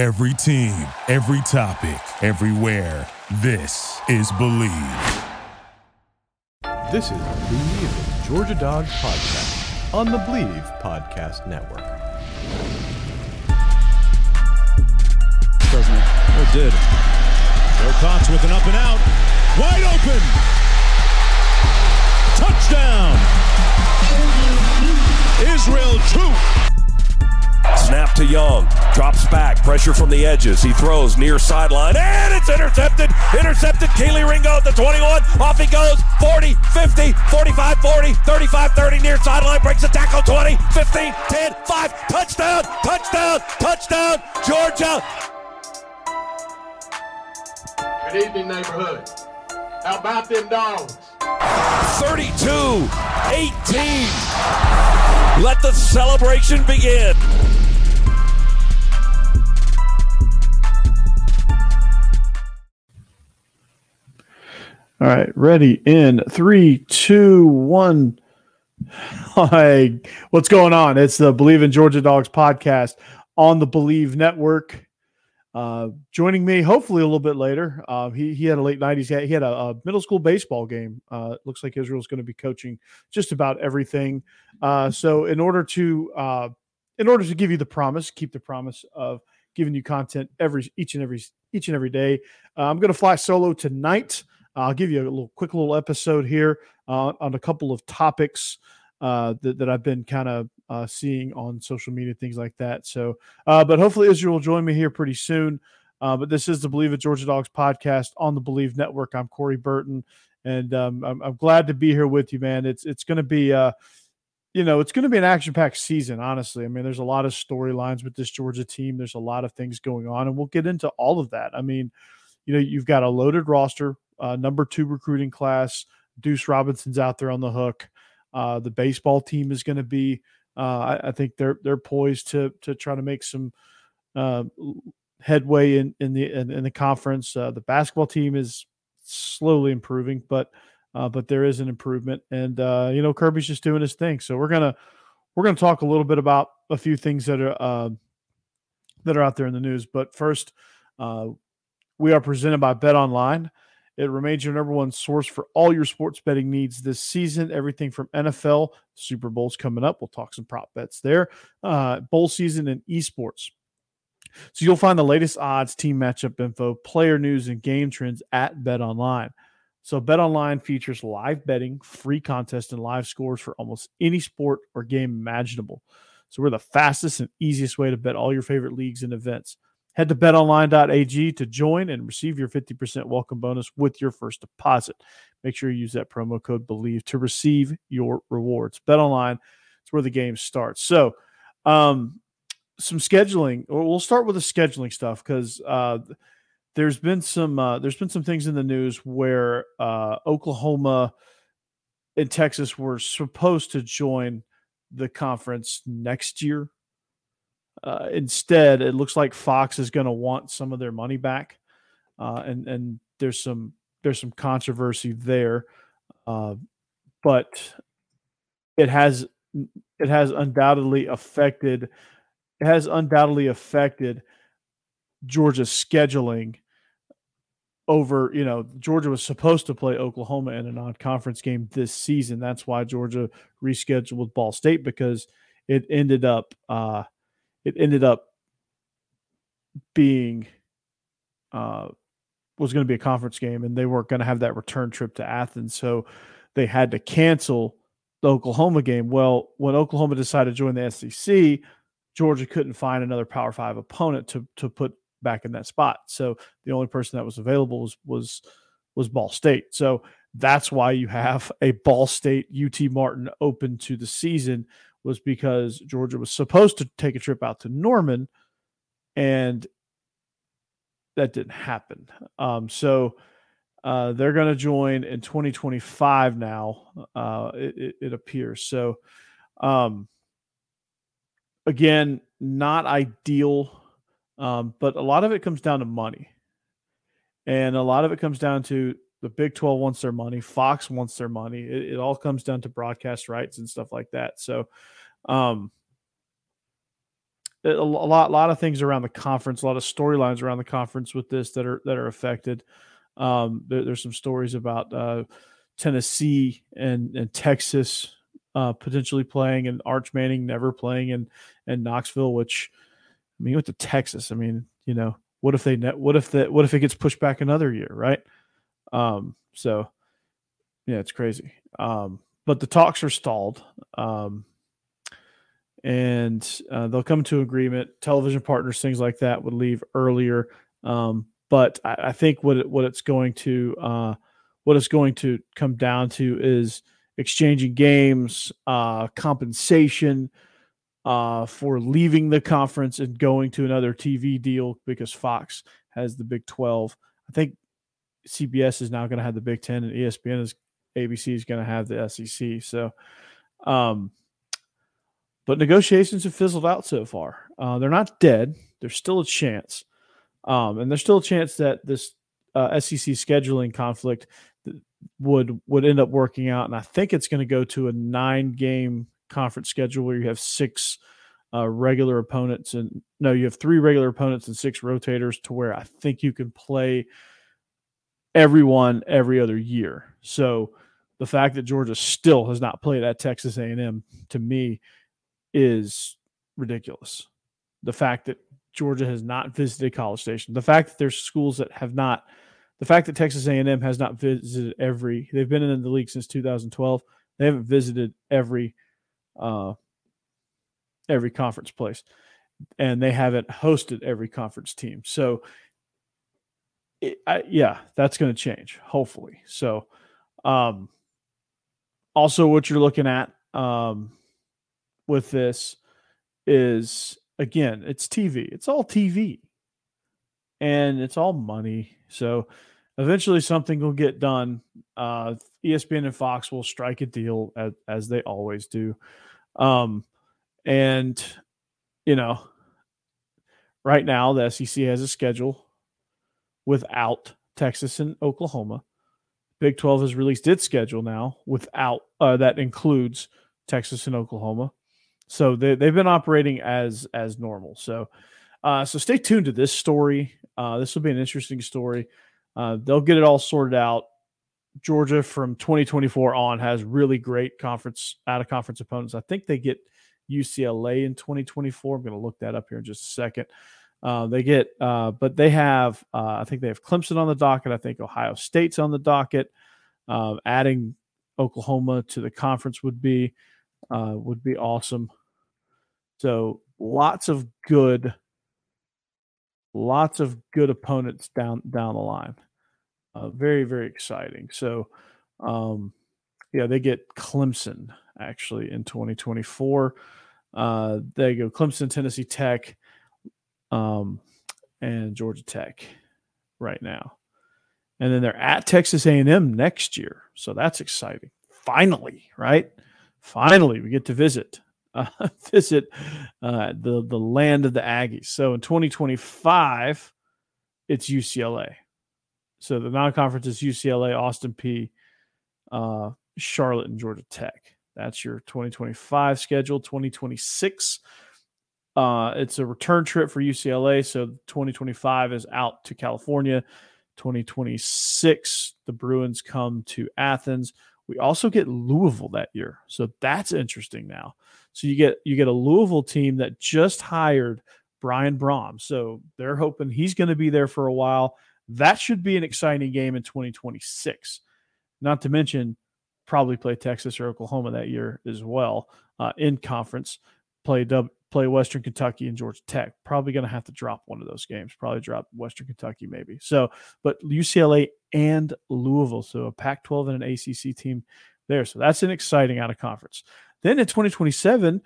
Every team, every topic, everywhere. This is Believe. This is the Georgia Dogs Podcast on the Believe Podcast Network. Doesn't it? It did. Joe Cox with an up and out. Wide open. Touchdown. Israel Troupe. Snap to Young. Drops back. Pressure from the edges. He throws near sideline. And it's intercepted. Intercepted. Kelee Ringo at the 21. Off he goes. 40, 50, 45, 40, 35, 30. Near sideline. Breaks the tackle. 20, 15, 10, 5. Touchdown. Touchdown. Touchdown. Georgia. Good evening, neighborhood. How about them dogs? 32, 18. Let the celebration begin. All right, ready in three, two, one. Hi, what's going on? It's the Believe in Georgia Dogs podcast on the Believe Network. Uh, joining me, hopefully a little bit later. Uh, he he had a late nineties. He had, he had a, a, middle school baseball game. Uh, looks like Israel's going to be coaching just about everything. Uh, so in order to uh, in order to give you the promise, keep the promise of giving you content every each and every each and every day, uh, I'm going to fly solo tonight. I'll give you a little quick little episode here uh, on a couple of topics uh, that, that I've been kind of uh, seeing on social media, things like that. So, uh, but hopefully Israel will join me here pretty soon. Uh, but this is the Believe It Georgia Dogs podcast on the Believe Network. I'm Corey Burton, and um, I'm, I'm, glad to be here with you, man. It's it's going to be, uh, you know, it's going to be an action-packed season. Honestly, I mean, there's a lot of storylines with this Georgia team. There's a lot of things going on, and we'll get into all of that. I mean, you know, you've got a loaded roster uh, number two recruiting class. Deuce Robinson's out there on the hook. Uh, the baseball team is going to be. Uh, I, I, think they're they're poised to to try to make some uh, headway in in the in, in the conference. Uh, the basketball team is slowly improving, but uh, but there is an improvement, and you know Kirby's just doing his thing. So we're gonna we're gonna talk a little bit about a few things that are that are out there in the news. But first, we are presented by Bet Online. It remains your number one source for all your sports betting needs this season. Everything from NFL, Super Bowl's coming up. We'll talk some prop bets there, uh, bowl season, and esports. So you'll find the latest odds, team matchup info, player news, and game trends at Bet Online. So Bet Online features live betting, free contests, and live scores for almost any sport or game imaginable. So we're the fastest and easiest way to bet all your favorite leagues and events. Head to betonline.ag to join and receive your 50% welcome bonus with your first deposit. Make sure you use that promo code BELIEVE to receive your rewards. BetOnline is where the game starts. So, um, some scheduling. We'll start with the scheduling stuff because uh, there's been some uh, there's been some things in the news where uh, Oklahoma and Texas were supposed to join the conference next year uh, instead, it looks like Fox is going to want some of their money back, uh, and and there's some there's some controversy there, uh, but it has it has undoubtedly affected it has undoubtedly affected Georgia's scheduling over, you know, Georgia was supposed to play Oklahoma in a non-conference game this season. That's why Georgia rescheduled with Ball State because it ended up uh, it ended up being uh, was going to be a conference game, and they weren't going to have that return trip to Athens, so they had to cancel the Oklahoma game. Well, when Oklahoma decided to join the SEC, Georgia couldn't find another Power Five opponent to to put back in that spot. So the only person that was available was was was Ball State. So that's why you have a Ball State UT Martin open to the season was because Georgia was supposed to take a trip out to Norman, and that didn't happen. Um, so uh, they're going to join in 2025 now. Uh, it, it, appears so. Um, again, not ideal, um, but a lot of it comes down to money, and a lot of it comes down to the Big 12 wants their money. Fox wants their money. It, it, all comes down to broadcast rights and stuff like that. So, um, a lot, lot of things around the conference, a lot of storylines around the conference with this that are that are affected. Um, there, there's some stories about uh, Tennessee and and Texas uh, potentially playing, and Arch Manning never playing in in Knoxville. Which I mean, with the Texas. I mean, you know, what if they net? What if that? What if it gets pushed back another year? Right. Um. So, yeah, it's crazy. Um. But the talks are stalled. Um and uh, they'll come to agreement. Television partners, things like that, would leave earlier. Um, but I, I, think what it, what it's going to uh, what it's going to come down to is exchanging games, uh, compensation uh, for leaving the conference and going to another TV deal because Fox has the Big Twelve. I think CBS is now going to have the Big Ten, and ESPN is ABC is going to have the SEC. So. Um, but negotiations have fizzled out so far. Uh, they're not dead. There's still a chance, um, and there's still a chance that this uh, SEC scheduling conflict would would end up working out. And I think it's going to go to a nine game conference schedule where you have six uh, regular opponents and no, you have three regular opponents and six rotators. To where I think you can play everyone every other year. So the fact that Georgia still has not played at Texas A&M to me is ridiculous. The fact that Georgia has not visited College Station, the fact that there's schools that have not, the fact that Texas A&M has not visited every, they've been in the league since 2012. They haven't visited every, uh, every conference place, and they haven't hosted every conference team. So, it, I, yeah, that's going to change hopefully. So, um, also what you're looking at, um, with this is again, it's TV. It's all TV. And it's all money. So eventually something will get done. Uh, ESPN and Fox will strike a deal as, as they always do. Um, and, you know, right now the SEC has a schedule without Texas and Oklahoma. Big 12 has released its schedule now without uh, that includes Texas and Oklahoma. So they, they've been operating as as normal. So uh, so stay tuned to this story. Uh, this will be an interesting story. Uh, they'll get it all sorted out. Georgia from 2024 on has really great conference out of conference opponents. I think they get UCLA in 2024. I'm going to look that up here in just a second. Uh, they get, uh, but they have, uh, I think they have Clemson on the docket. I think Ohio State's on the docket. Uh, adding Oklahoma to the conference would be uh, would be awesome. So lots of good, lots of good opponents down down the line. Uh, very very exciting. So, um, yeah, they get Clemson actually in 2024. Uh, they go Clemson, Tennessee Tech, um, and Georgia Tech right now, and then they're at Texas A&M next year. So that's exciting. Finally, right? Finally, we get to visit uh, visit uh, the the land of the Aggies. So in 2025, it's UCLA. So the non-conference is UCLA, Austin Peay, uh, Charlotte, and Georgia Tech. That's your 2025 schedule. 2026, uh, it's a return trip for UCLA. So 2025 is out to California. 2026, the Bruins come to Athens. We also get Louisville that year. So that's interesting now. So you get you get a Louisville team that just hired Brian Brohm. So they're hoping he's going to be there for a while. That should be an exciting game in 2026. Not to mention probably play Texas or Oklahoma that year as well uh, in conference. Play play Western Kentucky and Georgia Tech. Probably going to have to drop one of those games. Probably drop Western Kentucky maybe. So, but UCLA and Louisville, so a Pac-12 and an ACC team there. So that's an exciting out of conference. Then in 2027,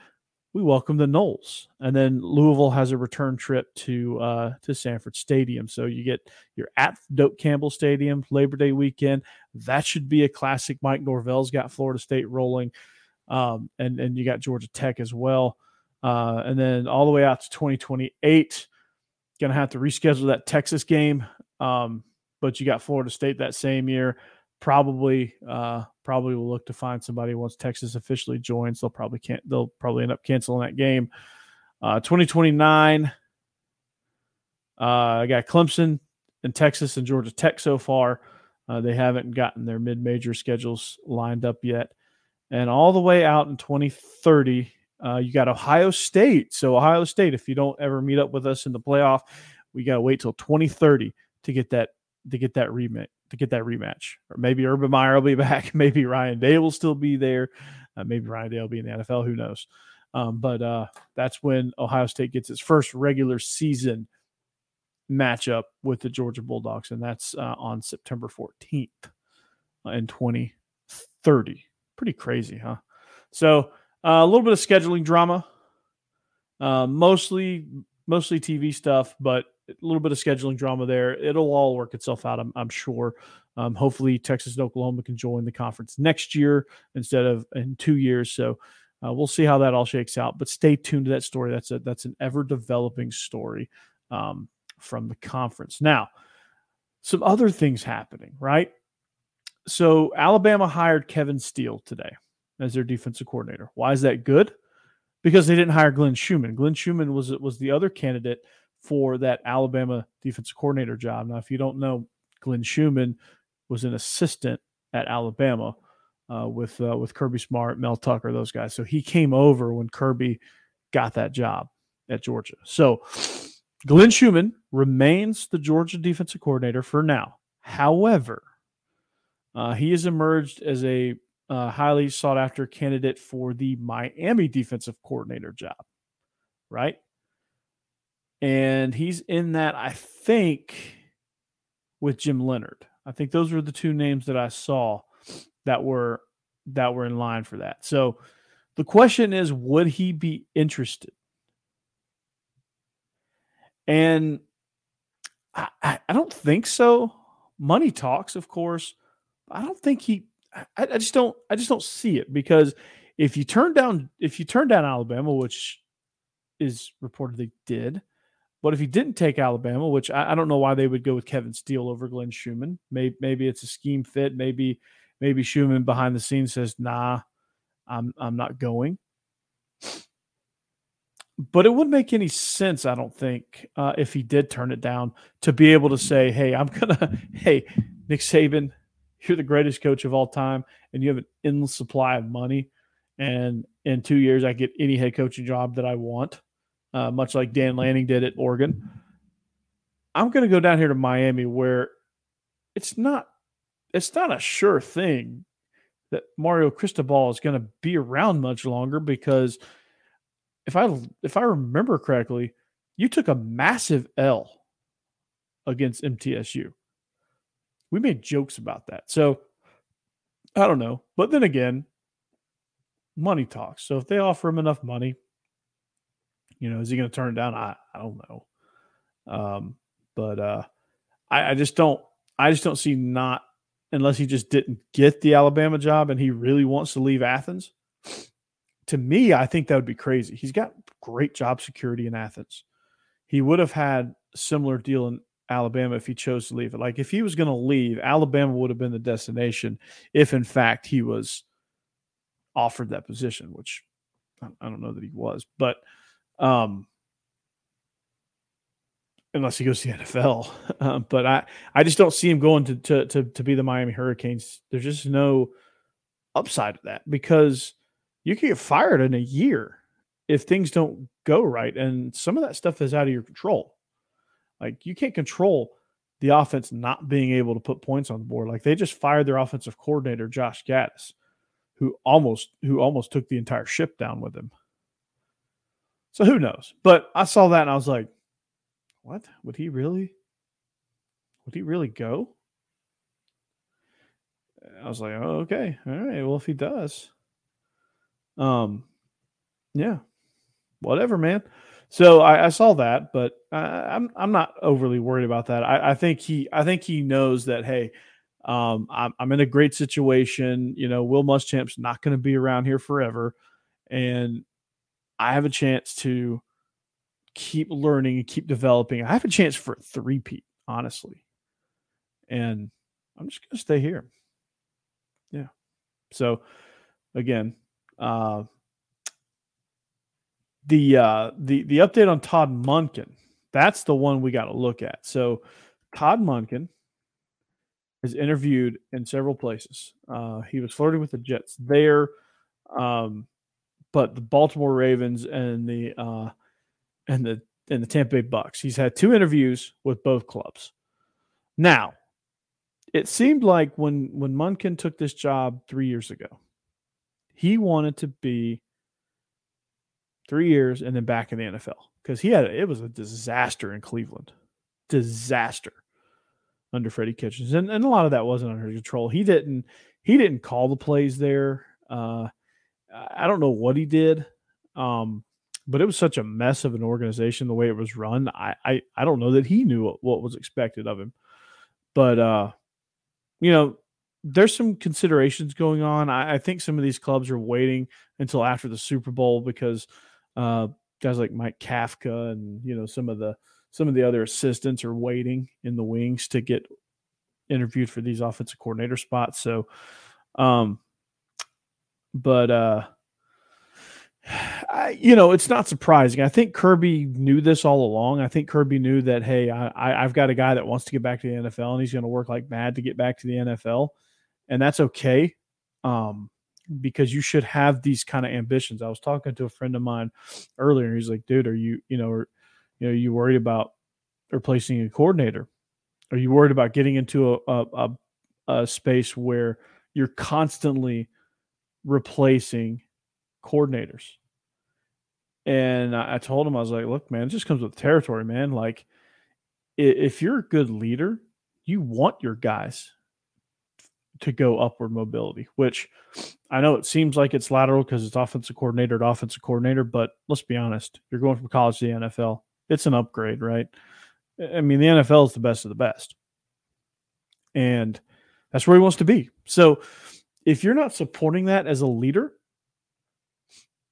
we welcome the Noles, and then Louisville has a return trip to uh, to Sanford Stadium. So you get you're at Doak Campbell Stadium Labor Day weekend. That should be a classic. Mike Norvell's got Florida State rolling, um, and and you got Georgia Tech as well. Uh, and then all the way out to 2028, gonna have to reschedule that Texas game. Um, but you got Florida State that same year. Probably, uh, probably will look to find somebody once Texas officially joins. They'll probably can't. They'll probably end up canceling that game. Uh, 2029, uh, I got Clemson and Texas and Georgia Tech so far. Uh, they haven't gotten their mid major schedules lined up yet. And all the way out in 2030, uh, you got Ohio State. So, Ohio State, if you don't ever meet up with us in the playoff, we got to wait till 2030 to get that to get that rematch to get that rematch. Or maybe Urban Meyer will be back. Maybe Ryan Day will still be there. Uh, maybe Ryan Day will be in the NFL. Who knows? Um, but uh, that's when Ohio State gets its first regular season matchup with the Georgia Bulldogs, and that's uh, on September 14th uh, in 2030. Pretty crazy, huh? So uh, a little bit of scheduling drama, uh, mostly mostly TV stuff, but a little bit of scheduling drama there. It'll all work itself out, I'm, I'm sure. Um, hopefully, Texas and Oklahoma can join the conference next year instead of in two years. So uh, we'll see how that all shakes out. But stay tuned to that story. That's a that's an ever developing story um, from the conference. Now, some other things happening, right? So Alabama hired Kevin Steele today as their defensive coordinator. Why is that good? Because they didn't hire Glenn Schumann. Glenn Schumann was was the other candidate for that Alabama defensive coordinator job. Now, if you don't know, Glenn Schumann was an assistant at Alabama uh, with uh, with Kirby Smart, Mel Tucker, those guys. So he came over when Kirby got that job at Georgia. So Glenn Schumann remains the Georgia defensive coordinator for now. However, uh, he has emerged as a uh, highly sought after candidate for the Miami defensive coordinator job, right? And he's in that, I think, with Jim Leonhard. I think those were the two names that I saw that were that were in line for that. So the question is, would he be interested? And I, I don't think so. Money talks, of course. I don't think he I, I just don't I just don't see it because if you turn down if you turn down Alabama, which is reportedly did, but if he didn't take Alabama, which I, I, don't know why they would go with Kevin Steele over Glenn Schumann, maybe maybe it's a scheme fit, maybe maybe Schumann behind the scenes says, "Nah, I'm I'm not going." But it wouldn't make any sense, I don't think, uh, if he did turn it down to be able to say, "Hey, I'm gonna, hey, Nick Saban, you're the greatest coach of all time and you have an endless supply of money and in two years i get any head coaching job that i want uh, much like dan lanning did at oregon. I'm going to go down here to miami where it's not it's not a sure thing that mario cristobal is going to be around much longer because if i if i remember correctly you took a massive l against mtsu we made jokes about that. So I don't know. But then again, money talks. So if they offer him enough money, you know, is he going to turn it down? I, I don't know. Um, but uh, I, I just don't. I just don't see not unless he just didn't get the Alabama job and he really wants to leave Athens. To me, I think that would be crazy. He's got great job security in Athens. He would have had similar deal in Alabama if he chose to leave it. Like if he was going to leave, Alabama would have been the destination if in fact he was offered that position, which I don't know that he was, but um unless he goes to the NFL. Um, but I I just don't see him going to, to to to be the Miami Hurricanes. There's just no upside of that because you can get fired in a year if things don't go right and some of that stuff is out of your control. Like you can't control the offense not being able to put points on the board. Like they just fired their offensive coordinator Josh Gattis, who almost who almost took the entire ship down with him. So who knows? But I saw that and I was like, what? Would he really? Would he really go? I was like, oh, okay. All right. Well, if he does. Um yeah. Whatever, man. So I, I saw that, but I'm I'm not overly worried about that. I, I think he I think he knows that hey, um, I'm I'm in a great situation. You know, Will Muschamp's not going to be around here forever, and I have a chance to keep learning and keep developing. I have a chance for a three-peat, honestly, and I'm just going to stay here. Yeah. So again, uh, the uh, the the update on Todd Monken. That's the one we got to look at. So Todd Monken is interviewed in several places. Uh, he was flirting with the Jets there, um, but the Baltimore Ravens and the uh, and the and the Tampa Bay Bucks. He's had two interviews with both clubs. Now, it seemed like when when Monken took this job three years ago, he wanted to be three years and then back in the NFL because he had it was a disaster in Cleveland, disaster under Freddie Kitchens, and, and a lot of that wasn't under control. He didn't he didn't call the plays there. Uh, I don't know what he did, um, but it was such a mess of an organization the way it was run. I I, I don't know that he knew what, what was expected of him, but uh, you know there's some considerations going on. I, I, think some of these clubs are waiting until after the Super Bowl because uh, guys like Mike Kafka and you know some of the some of the other assistants are waiting in the wings to get interviewed for these offensive coordinator spots. So, um, but uh, I, you know, it's not surprising. I think Kirby knew this all along. I think Kirby knew that hey, I, I've got a guy that wants to get back to the NFL, and he's going to work like mad to get back to the NFL, and that's okay. Um, because you should have these kind of ambitions. I was talking to a friend of mine earlier, and he's like, "Dude, are you, you know, are, you know, you worried about replacing a coordinator? Are you worried about getting into a, a, a, a space where you're constantly replacing coordinators?" And I, I told him, I was like, "Look, man, it just comes with territory, man. Like, if you're a good leader, you want your guys to go upward mobility, which I know it seems like it's lateral because it's offensive coordinator to offensive coordinator, but let's be honest, you're going from college to the NFL. It's an upgrade, right? I mean, the NFL is the best of the best. And that's where he wants to be. So if you're not supporting that as a leader,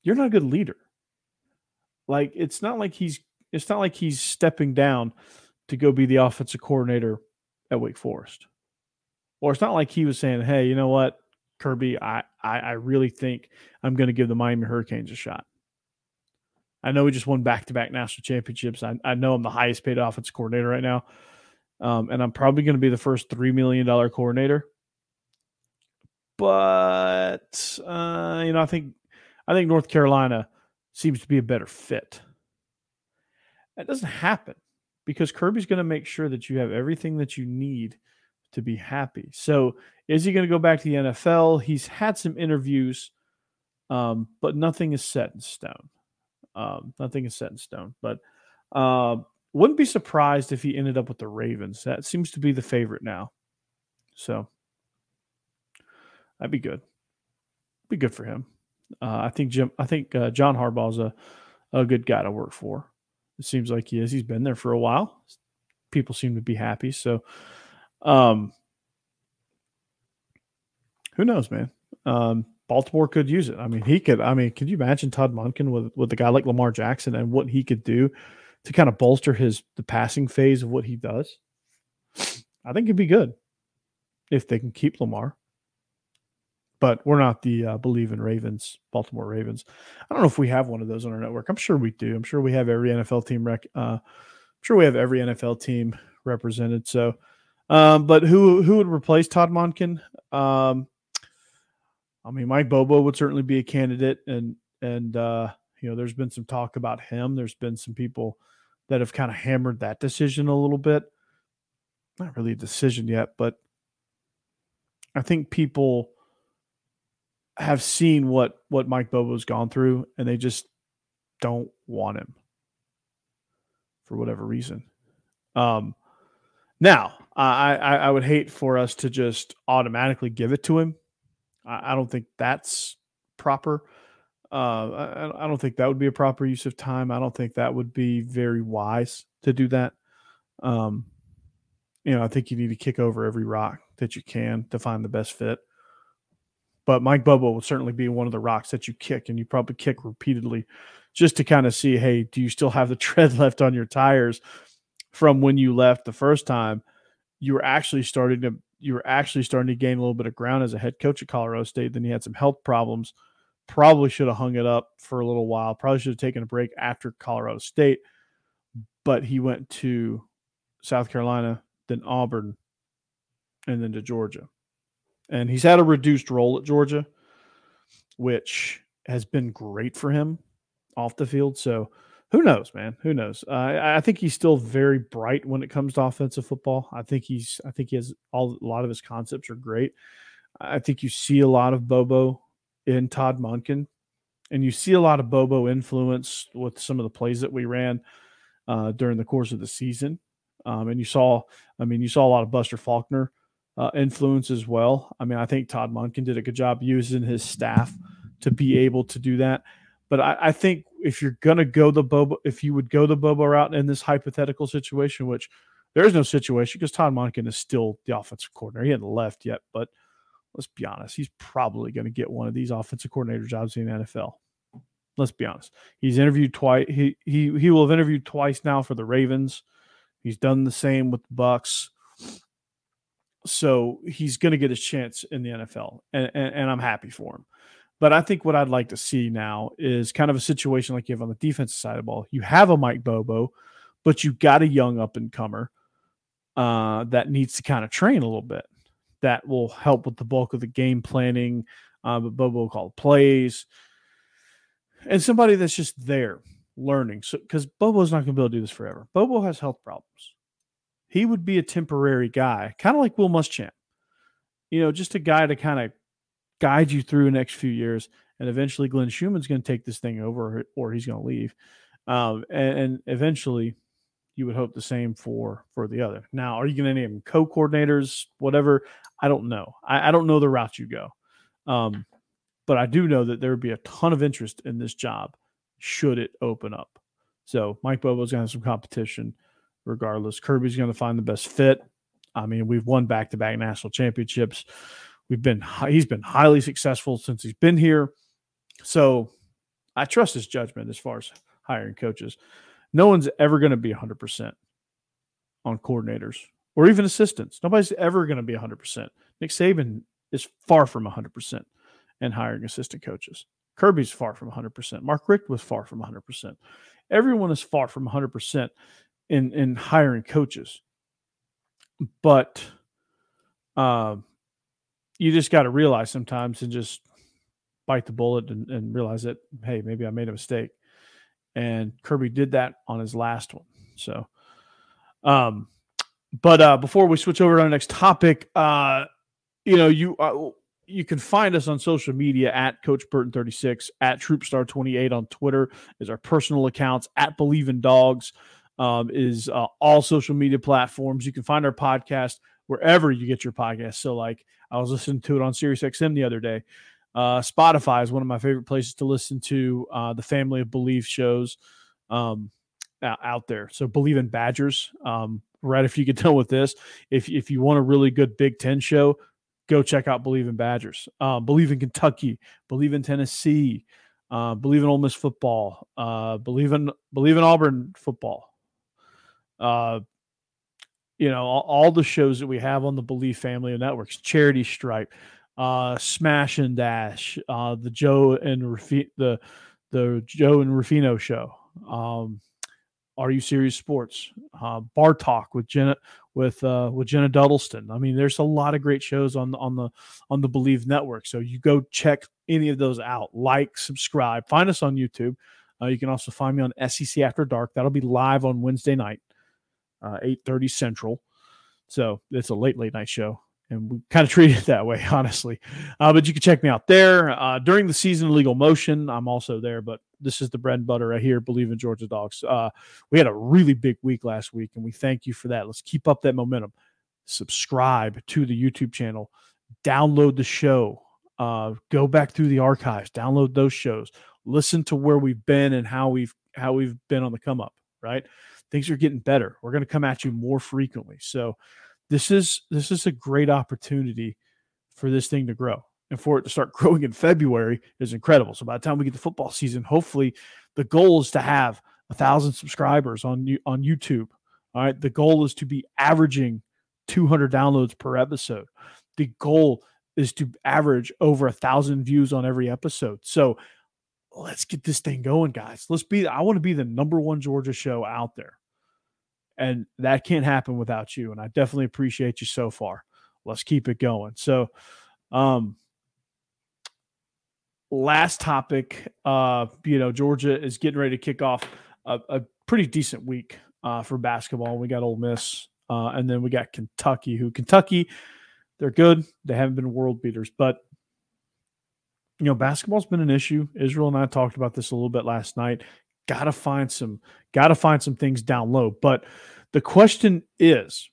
you're not a good leader. Like it's not like he's it's not like he's stepping down to go be the offensive coordinator at Wake Forest. Or it's not like he was saying, "Hey, you know what, Kirby, I I, I really think I'm going to give the Miami Hurricanes a shot." I know we just won back to back national championships. I, I know I'm the highest paid offensive coordinator right now, um, and I'm probably going to be the first three million dollar coordinator. But uh, you know, I think I think North Carolina seems to be a better fit. That doesn't happen because Kirby's going to make sure that you have everything that you need to be happy. So, is he going to go back to the NFL? He's had some interviews, um, but nothing is set in stone. Um, nothing is set in stone. But uh, wouldn't be surprised if he ended up with the Ravens. That seems to be the favorite now. So, that'd be good. Be good for him. Uh, I think Jim. I think uh, John Harbaugh's a a good guy to work for. It seems like he is. He's been there for a while. People seem to be happy. So um, who knows, man? Um, Baltimore could use it. I mean, he could. I mean, could you imagine Todd Monken with with a guy like Lamar Jackson and what he could do to kind of bolster his the passing phase of what he does? I think it'd be good if they can keep Lamar. But we're not the uh, believe in Ravens, Baltimore Ravens. I don't know if we have one of those on our network. I'm sure we do. I'm sure we have every NFL team. Rec- uh, I'm sure we have every NFL team represented. So um, but who who would replace Todd Monken? Um, I mean, Mike Bobo would certainly be a candidate, and and uh, you know, there's been some talk about him. There's been some people that have kind of hammered that decision a little bit. Not really a decision yet, but I think people have seen what what Mike Bobo's gone through, and they just don't want him for whatever reason. Um, now, I, I, I would hate for us to just automatically give it to him. I, I don't think that's proper. Uh, I, I don't think that would be a proper use of time. I don't think that would be very wise to do that. Um, you know, I think you need to kick over every rock that you can to find the best fit. But Mike Bobo will certainly be one of the rocks that you kick, and you probably kick repeatedly just to kind of see, hey, do you still have the tread left on your tires from when you left the first time, you were actually starting to you were actually starting to gain a little bit of ground as a head coach at Colorado State. Then you had some health problems Probably should have hung it up for a little while. Probably should have taken a break after Colorado State, but he went to South Carolina, then Auburn, and then to Georgia. And he's had a reduced role at Georgia, which has been great for him off the field. So who knows, man? Who knows? Uh, I, think he's still very bright when it comes to offensive football. I think he's. I think he has all. A lot of his concepts are great. I think you see a lot of Bobo in Todd Monken, and you see a lot of Bobo influence with some of the plays that we ran uh, during the course of the season. Um, and you saw, I mean, you saw a lot of Buster Faulkner uh, influence as well. I mean, I think Todd Monken did a good job using his staff to be able to do that. But I, I think if you're gonna go the Bobo, if you would go the Bobo route in this hypothetical situation, which there is no situation because Todd Monken is still the offensive coordinator. He hadn't left yet, but let's be honest, he's probably going to get one of these offensive coordinator jobs in the NFL. Let's be honest. He's interviewed twice. He he he will have interviewed twice now for the Ravens. He's done the same with the Bucks. So he's going to get his chance in the NFL, and, and, and I'm happy for him. But I think what I'd like to see now is kind of a situation like you have on the defensive side of the ball. You have a Mike Bobo, but you got a young up and comer uh, that needs to kind of train a little bit. That will help with the bulk of the game planning. Uh, but Bobo will call plays, and somebody that's just there learning. So because Bobo's not going to be able to do this forever. Bobo has health problems. He would be a temporary guy, kind of like Will Muschamp. You know, just a guy to kind of guide you through the next few years. And eventually, Glenn Schumann's going to take this thing over, or he's going to leave. Um, and, and, eventually, you would hope the same for for the other. Now, are you going to name co-coordinators, whatever? I don't know. I, I don't know the route you go. Um, but I do know that there would be a ton of interest in this job should it open up. So Mike Bobo's going to have some competition regardless. Kirby's going to find the best fit. I mean, we've won back-to-back national championships. We've been he's been highly successful since he's been here. So I trust his judgment as far as hiring coaches. No one's ever going to be 100% on coordinators or even assistants. Nobody's ever going to be 100%. Nick Saban is far from 100% in hiring assistant coaches. Kirby's far from 100%. Mark Richt was far from 100%. Everyone is far from 100% in, in hiring coaches. But uh, you just got to realize sometimes and just bite the bullet and, and realize that, hey, maybe I made a mistake. And Kirby did that on his last one. So, um, but uh, before we switch over to our next topic, uh, you know, you uh, you can find us on social media at Coach Burton 36, at Troopstar 28 on Twitter is our personal accounts, at Believe in Dogs um, is uh, all social media platforms. You can find our podcast wherever you get your podcast. So, like, I was listening to it on SiriusXM the other day. Uh, Spotify is one of my favorite places to listen to uh, the Family of Believe shows um, out there. So, Believe in Badgers. Um, right if you get done with this, if if you want a really good Big Ten show, go check out Believe in Badgers. Uh, believe in Kentucky. Believe in Tennessee. Uh, believe in Ole Miss football. Uh, believe in believe in Auburn football. You know all, all, the shows that we have on the Believe family of networks. Charity Stripe, uh, Smash and Dash, uh, the Joe and the the Joe and Rufino show. Um, are You Serious Sports? Uh, Bar Talk with Jenna with uh, with Jenna Duddleston. I mean, there's a lot of great shows on on the on the Believe Network. So you go check any of those out. Like, subscribe, find us on YouTube. Uh, you can also find me on SEC After Dark. That'll be live on Wednesday night, uh, eight thirty Central. So it's a late late night show and we kind of treat it that way, honestly. Uh, but you can check me out there uh, during the season of Legal Motion. I'm also there, but this is the bread and butter right here. Believe in Georgia Dogs. Uh, we had a really big week last week, and we thank you for that. Let's keep up that momentum. Subscribe to the YouTube channel. Download the show. Uh, go back through the archives. Download those shows. Listen to where we've been and how we've how we've been on the come up. Right, things are getting better. We're going to come at you more frequently. So this is this is a great opportunity for this thing to grow and for it to start growing in February is incredible. So by the time we get to football season, hopefully the goal is to have a thousand subscribers on on YouTube. All right, the goal is to be averaging 200 downloads per episode. The goal is to average over a thousand views on every episode. So let's get this thing going, guys. Let's be, I want to be the number one Georgia show out there. And that can't happen without you. And I definitely appreciate you so far. Let's keep it going. So, um, last topic, uh, you know, Georgia is getting ready to kick off a, a pretty decent week uh, for basketball. We got Ole Miss, uh, and then we got Kentucky, who Kentucky, they're good. They haven't been world beaters, but you know, basketball's been an issue. Israel and I talked about this a little bit last night. Got to find some, got to find some things down low. But the question is,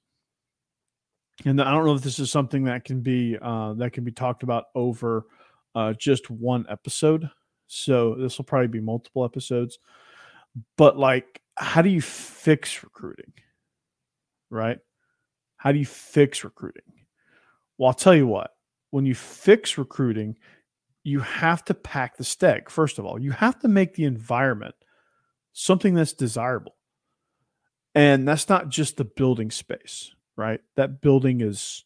and I don't know if this is something that can be uh, that can be talked about over uh, just one episode. So this will probably be multiple episodes. But like, how do you fix recruiting? Right? How do you fix recruiting? Well, I'll tell you what. When you fix recruiting, you have to pack the steg. First of all, you have to make the environment something that's desirable. And that's not just the building space, right? That building is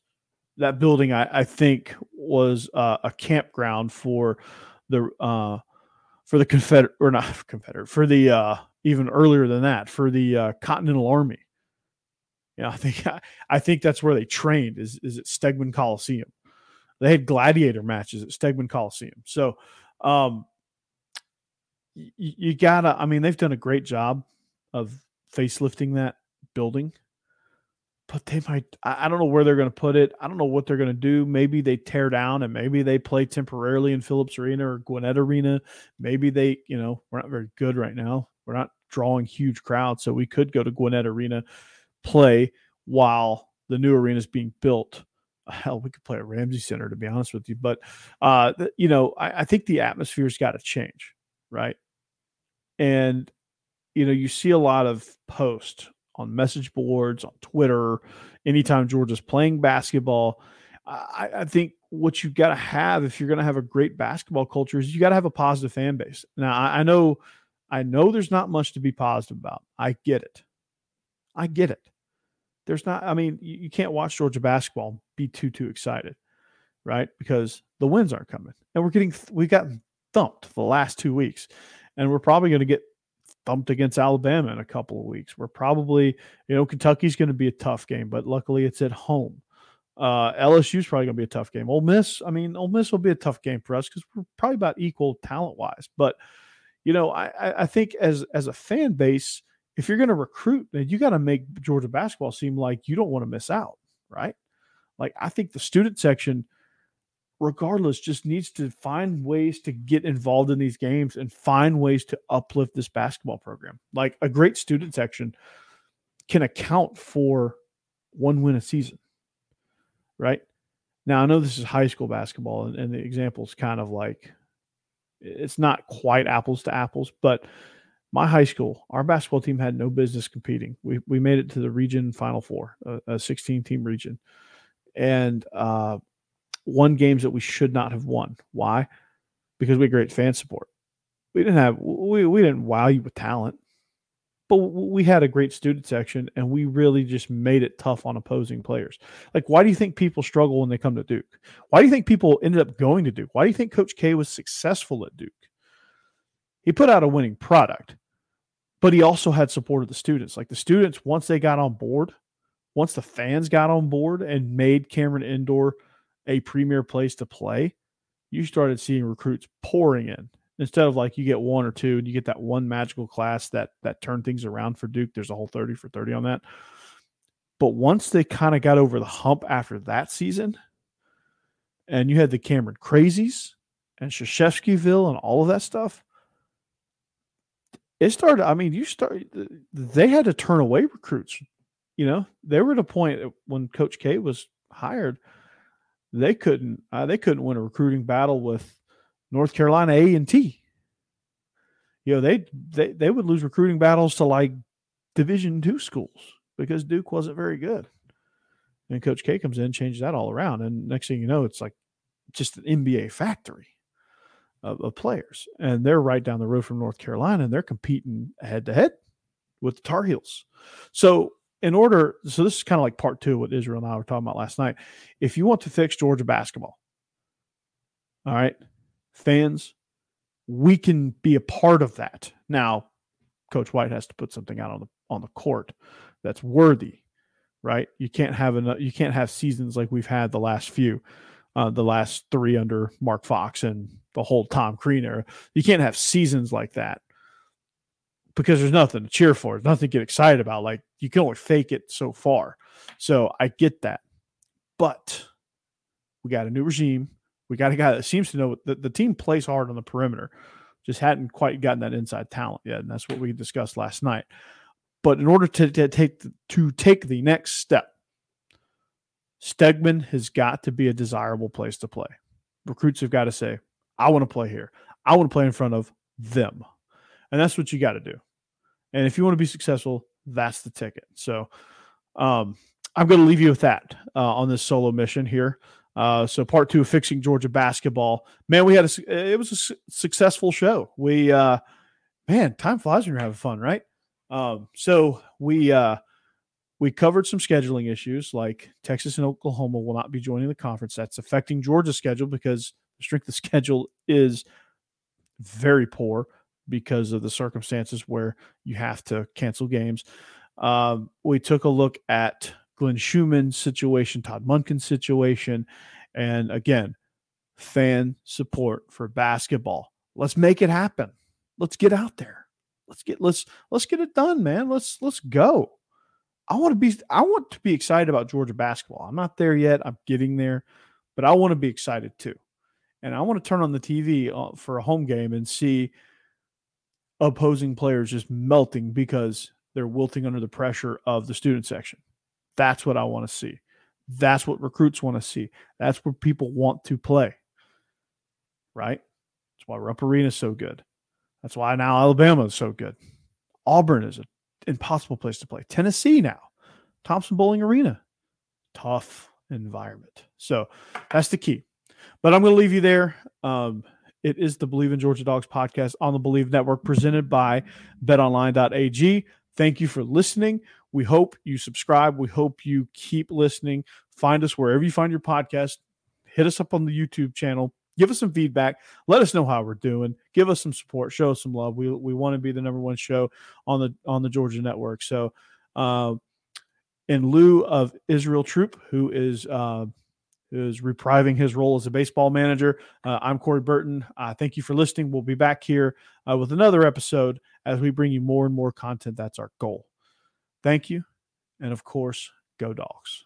that building I, I think was uh, a campground for the uh, for the Confederate or not Confederate for the uh, even earlier than that for the uh, Continental Army. Yeah, I think I think that's where they trained is is at Stegeman Coliseum. They had gladiator matches at Stegeman Coliseum. So um, you, you gotta. I mean, they've done a great job of facelifting that building but they might I don't know where they're going to put it. I don't know what they're going to do. Maybe they tear down and maybe they play temporarily in Phillips Arena or Gwinnett Arena. Maybe they, you know, we're not very good right now. We're not drawing huge crowds, so we could go to Gwinnett Arena, play while the new arena is being built. Hell, we could play at Ramsey Center to be honest with you, but uh, you know, I, I think the atmosphere's got to change, right? And you know, you see a lot of posts on message boards, on Twitter, anytime Georgia's playing basketball. I, I think what you've got to have if you're going to have a great basketball culture is you got to have a positive fan base. Now, I, I know, I know there's not much to be positive about. I get it. I get it. There's not, I mean, you, you can't watch Georgia basketball be too, too excited, right? Because the wins aren't coming. And we're getting, we got thumped the last two weeks. And we're probably going to get thumped against Alabama in a couple of weeks. We're probably, you know, Kentucky's going to be a tough game, but luckily it's at home. Uh, LSU's probably going to be a tough game. Ole Miss, I mean, Ole Miss will be a tough game for us because we're probably about equal talent wise. But you know, I, I think as as a fan base, if you're going to recruit, then you got to make Georgia basketball seem like you don't want to miss out, right? Like I think the student section regardless, just needs to find ways to get involved in these games and find ways to uplift this basketball program. Like a great student section can account for one win a season, right? Now, I know this is high school basketball, and, and the example is kind of like it's not quite apples to apples, but my high school, our basketball team had no business competing. We, we made it to the region final four, a, a 16 team region. And uh, won games that we should not have won. Why? Because we had great fan support. We didn't have we we didn't wow you with talent, but we had a great student section, and we really just made it tough on opposing players. Like, why do you think people struggle when they come to Duke? Why do you think people ended up going to Duke? Why do you think Coach K was successful at Duke? He put out a winning product, but he also had support of the students. Like the students, once they got on board, once the fans got on board and made Cameron Indoor – a premier place to play, you started seeing recruits pouring in instead of like you get one or two and you get that one magical class that that turned things around for Duke. There's a whole 30 for 30 on that. But once they kind of got over the hump after that season, and you had the Cameron Crazies and Krzyzewskiville and all of that stuff, it started. I mean, you start. They had to turn away recruits. You know, they were at a point when Coach K was hired they couldn't uh, they couldn't win a recruiting battle with North Carolina A and T. You know they they they would lose recruiting battles to like Division two schools because Duke wasn't very good. And Coach K comes in, changes that all around, and next thing you know, it's like just an NBA factory of, of players, and they're right down the road from North Carolina, and they're competing head to head with the Tar Heels. So in order, so this is kind of like part two what Israel and I were talking about last night. If you want to fix Georgia basketball, All right. Fans, we can be a part of that. Now, Coach White has to put something out on the on the court that's worthy, right? You can't have enough, you can't have seasons like we've had the last few, uh, the last three under Mark Fox and the whole Tom Crean era. You can't have seasons like that because there's nothing to cheer for, there's nothing to get excited about. Like you can only fake it so far. So I get that, but we got a new regime. We got a guy that seems to know that the team plays hard on the perimeter, just hadn't quite gotten that inside talent yet, and that's what we discussed last night. But in order to, to take to take the next step, Stegeman has got to be a desirable place to play. Recruits have got to say, "I want to play here. I want to play in front of them," and that's what you got to do. And if you want to be successful, that's the ticket. So, um, I'm going to leave you with that uh, on this solo mission here. Uh, so part two of fixing Georgia basketball. Man, we had a it was a su- successful show. We uh, man, time flies when you're having fun, right? Um, so we uh, we covered some scheduling issues, like Texas and Oklahoma will not be joining the conference. That's affecting Georgia's schedule because the strength of schedule is very poor because of the circumstances where you have to cancel games. Um, we took a look at Glenn Schumann's situation, Todd Monken's situation, and again, fan support for basketball. Let's make it happen. Let's get out there. Let's get let's let's get it done, man. Let's let's go. I want to be I want to be excited about Georgia basketball. I'm not there yet. I'm getting there, but I want to be excited too. And I want to turn on the TV uh, for a home game and see opposing players just melting because they're wilting under the pressure of the student section. That's what I want to see. That's what recruits want to see. That's where people want to play. Right? That's why Rupp Arena is so good. That's why now Alabama is so good. Auburn is an impossible place to play. Tennessee now, Thompson Boling Arena, tough environment. So that's the key. But I'm going to leave you there. Um, it is the Bleav in Georgia Dogs podcast on the Bleav Network presented by betonline.ag. Thank you for listening. We hope you subscribe. We hope you keep listening. Find us wherever you find your podcast. Hit us up on the YouTube channel. Give us some feedback. Let us know how we're doing. Give us some support. Show us some love. We, we want to be the number one show on the on the Georgia Network. So, uh, in lieu of Israel Troupe, who is uh, is reprising his role as a baseball manager. Uh, I'm Corey Burton. Uh, thank you for listening. We'll be back here uh, with another episode as we bring you more and more content. That's our goal. Thank you. And of course, go dogs.